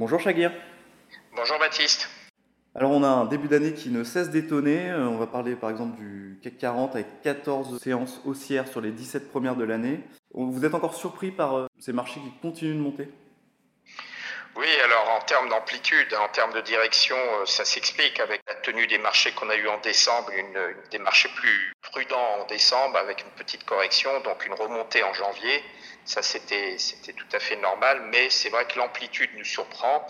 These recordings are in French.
Bonjour Chagir. Bonjour Baptiste. Alors on a un début d'année qui ne cesse d'étonner. Euh, on va parler par exemple du CAC 40 avec 14 séances haussières sur les 17 premières de l'année. Vous êtes encore surpris par euh, ces marchés qui continuent de monter? Oui, alors en termes d'amplitude, en termes de direction, euh, ça s'explique avec la tenue des marchés qu'on a eu en décembre, une, des marchés plus prudents en décembre avec une petite correction, donc une remontée en janvier. Ça, c'était, tout à fait normal, mais c'est vrai que l'amplitude nous surprend.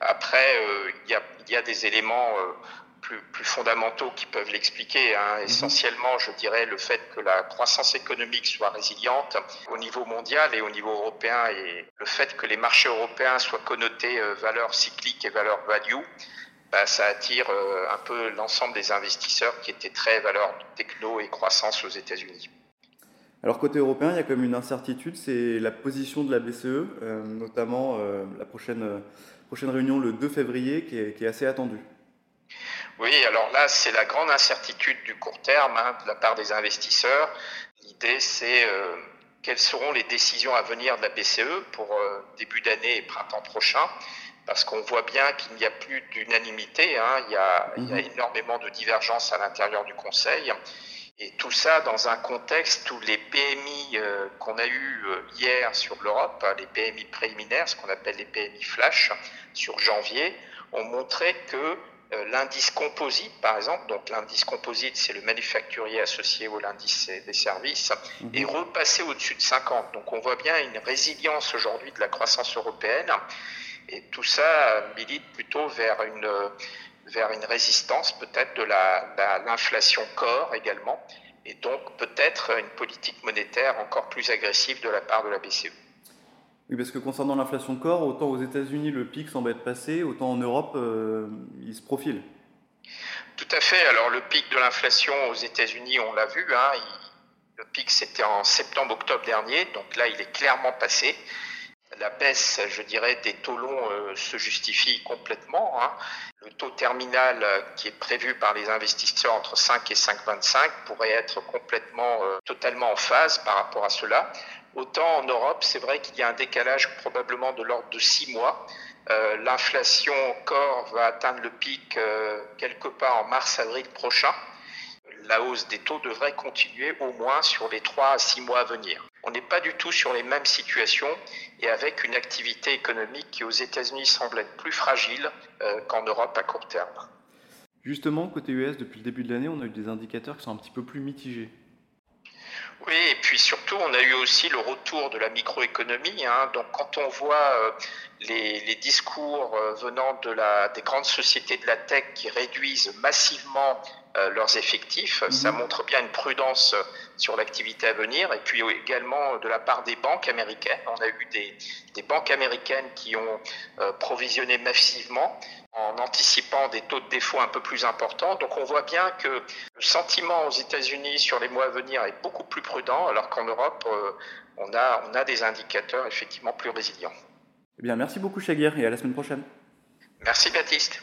Après, euh, il y, a, y, a, des éléments euh, plus, plus, fondamentaux qui peuvent l'expliquer. Hein. Mhm. Essentiellement, je dirais le fait que la croissance économique soit résiliente au niveau mondial et au niveau européen, et le fait que les marchés européens soient connotés euh, valeurs cycliques et valeurs value. Bah, ça attire euh, un peu l'ensemble des investisseurs qui étaient très valeurs techno et croissance aux États-Unis. Alors côté européen, il y a quand même une incertitude, c'est la position de la BCE, euh, notamment euh, la prochaine, euh, prochaine réunion le 2 février qui est, qui est assez attendue. Oui, alors là, c'est la grande incertitude du court terme hein, de la part des investisseurs. L'idée, c'est quelles seront les décisions à venir de la BCE pour début d'année et printemps prochain, parce qu'on voit bien qu'il n'y a plus d'unanimité, hein, il, a, il y a énormément de divergences à l'intérieur du Conseil. Et tout ça dans un contexte où les PMI euh, qu'on a eu euh, hier sur l'Europe, les PMI préliminaires, ce qu'on appelle les PMI flash, sur janvier, ont montré que euh, l'indice composite, par exemple, donc l'indice composite, c'est le manufacturier associé au l'indice des services, mmh. est repassé au-dessus de 50. Donc on voit bien une résilience aujourd'hui de la croissance européenne. Et tout ça milite plutôt vers une vers une résistance peut-être de l'inflation corps également, et donc peut-être une politique monétaire encore plus agressive de la part de la BCE. Oui, parce que concernant l'inflation corps, autant aux États-Unis le pic semble être passé, autant en Europe euh, il se profile. Tout à fait. Alors le pic de l'inflation aux États-Unis, on l'a vu, hein, il, le pic c'était en septembre-octobre dernier, donc là il est clairement passé la baisse, je dirais, des taux longs euh, se justifie complètement. Hein. Le taux terminal euh, qui est prévu par les investisseurs entre 5 et 5,25 pourrait être complètement, euh, totalement en phase par rapport à cela. Autant en Europe, c'est vrai qu'il y a un décalage probablement de l'ordre de 6 mois. L'inflation corps va atteindre le pic quelque part en mars-avril prochain la hausse des taux devrait continuer au moins sur les 3 à 6 mois à venir. On n'est pas du tout sur les mêmes situations et avec une activité économique qui aux États-Unis semble être plus fragile euh, qu'en Europe à court terme. Justement, côté US, depuis le début de l'année, on a eu des indicateurs qui sont un petit peu plus mitigés. Oui, et puis surtout, on a eu aussi le retour de la microéconomie. Hein. Donc, quand on voit euh, les, les, discours euh, venant de la, des grandes sociétés de la tech qui réduisent massivement leurs effectifs, mmh. ça montre bien une prudence sur l'activité à venir. Et puis également de la part des banques américaines, on a eu des, des banques américaines qui ont euh, provisionné massivement en anticipant des taux de défaut un peu plus importants. Donc on voit bien que le sentiment aux États-Unis sur les mois à venir est beaucoup plus prudent, alors qu'en Europe, euh, on, a, on a des indicateurs effectivement plus résilients. Eh bien, merci beaucoup Chaguer et à la semaine prochaine. Merci Baptiste.